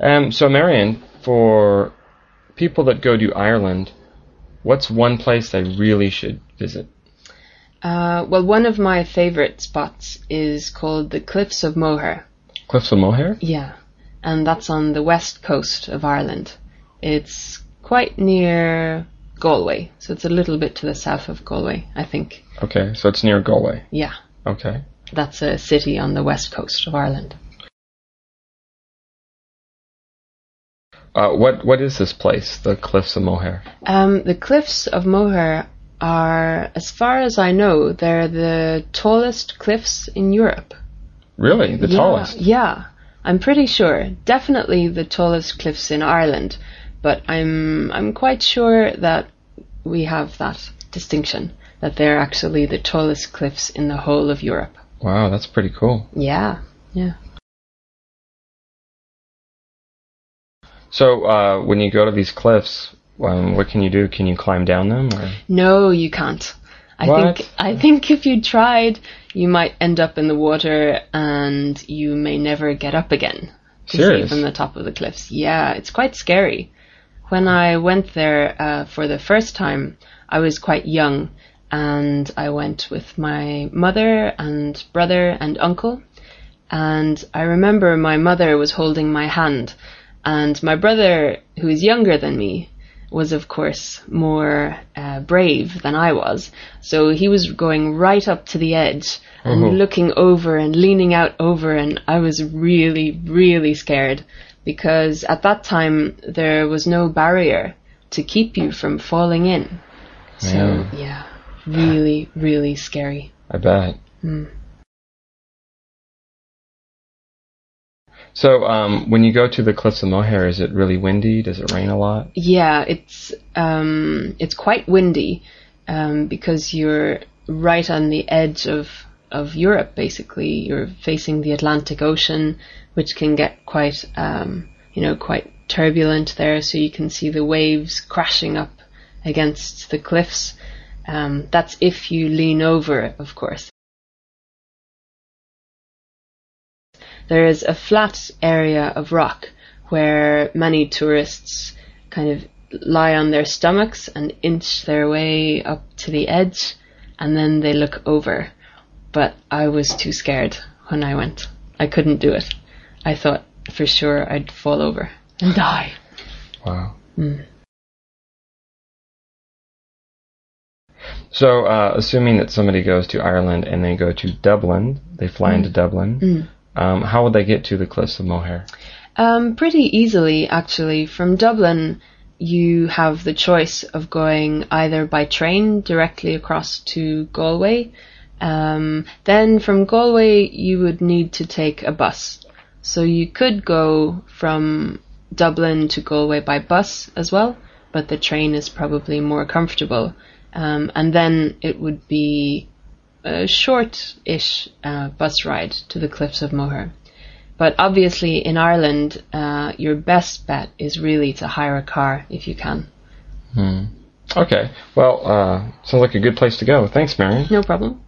Um, so, Marion, for people that go to Ireland, what's one place they really should visit? Uh, well, one of my favorite spots is called the Cliffs of Moher. Cliffs of Moher? Yeah, and that's on the west coast of Ireland. It's quite near Galway, so it's a little bit to the south of Galway, I think. Okay, so it's near Galway. Yeah, Okay. that's a city on the west coast of Ireland. Uh, what what is this place, the Cliffs of Moher? Um, the cliffs of Moher are, as far as I know, they're the tallest cliffs in Europe. Really, the yeah, tallest? Yeah, I'm pretty sure. Definitely the tallest cliffs in Ireland, but I'm I'm quite sure that we have that distinction that they're actually the tallest cliffs in the whole of Europe. Wow, that's pretty cool. Yeah, yeah. So, uh, when you go to these cliffs, um, what can you do? Can you climb down them? Or? No, you can't. I What? think I think if you tried, you might end up in the water and you may never get up again to Serious? see from the top of the cliffs. Yeah, it's quite scary. When I went there uh, for the first time, I was quite young, and I went with my mother and brother and uncle. And I remember my mother was holding my hand, and my brother, who is younger than me, was of course more uh, brave than I was. So he was going right up to the edge and Mhm. looking over and leaning out over, and I was really, really scared because at that time there was no barrier to keep you from falling in. So Yeah. yeah, really, really scary. I bet. Mm. So, um, when you go to the Cliffs of Moher, is it really windy? Does it rain a lot? Yeah, it's um, it's quite windy um, because you're right on the edge of of Europe. Basically, you're facing the Atlantic Ocean, which can get quite um, you know quite turbulent there. So you can see the waves crashing up against the cliffs. Um, that's if you lean over, of course. There is a flat area of rock where many tourists kind of lie on their stomachs and inch their way up to the edge and then they look over. But I was too scared when I went. I couldn't do it. I thought for sure I'd fall over and die. Wow. Mm. So, uh, assuming that somebody goes to Ireland and they go to Dublin, they fly into Dublin, Mm. Um, how would they get to the Cliffs of Moher? Um, pretty easily, actually. From Dublin, you have the choice of going either by train directly across to Galway. Um, then from Galway, you would need to take a bus. So you could go from Dublin to Galway by bus as well, but the train is probably more comfortable. Um, and then it would be a short-ish uh, bus ride to the Cliffs of Moher. But obviously, in Ireland, uh, your best bet is really to hire a car if you can. Hmm. Okay. Well, uh, sounds like a good place to go. Thanks, Marion. No problem.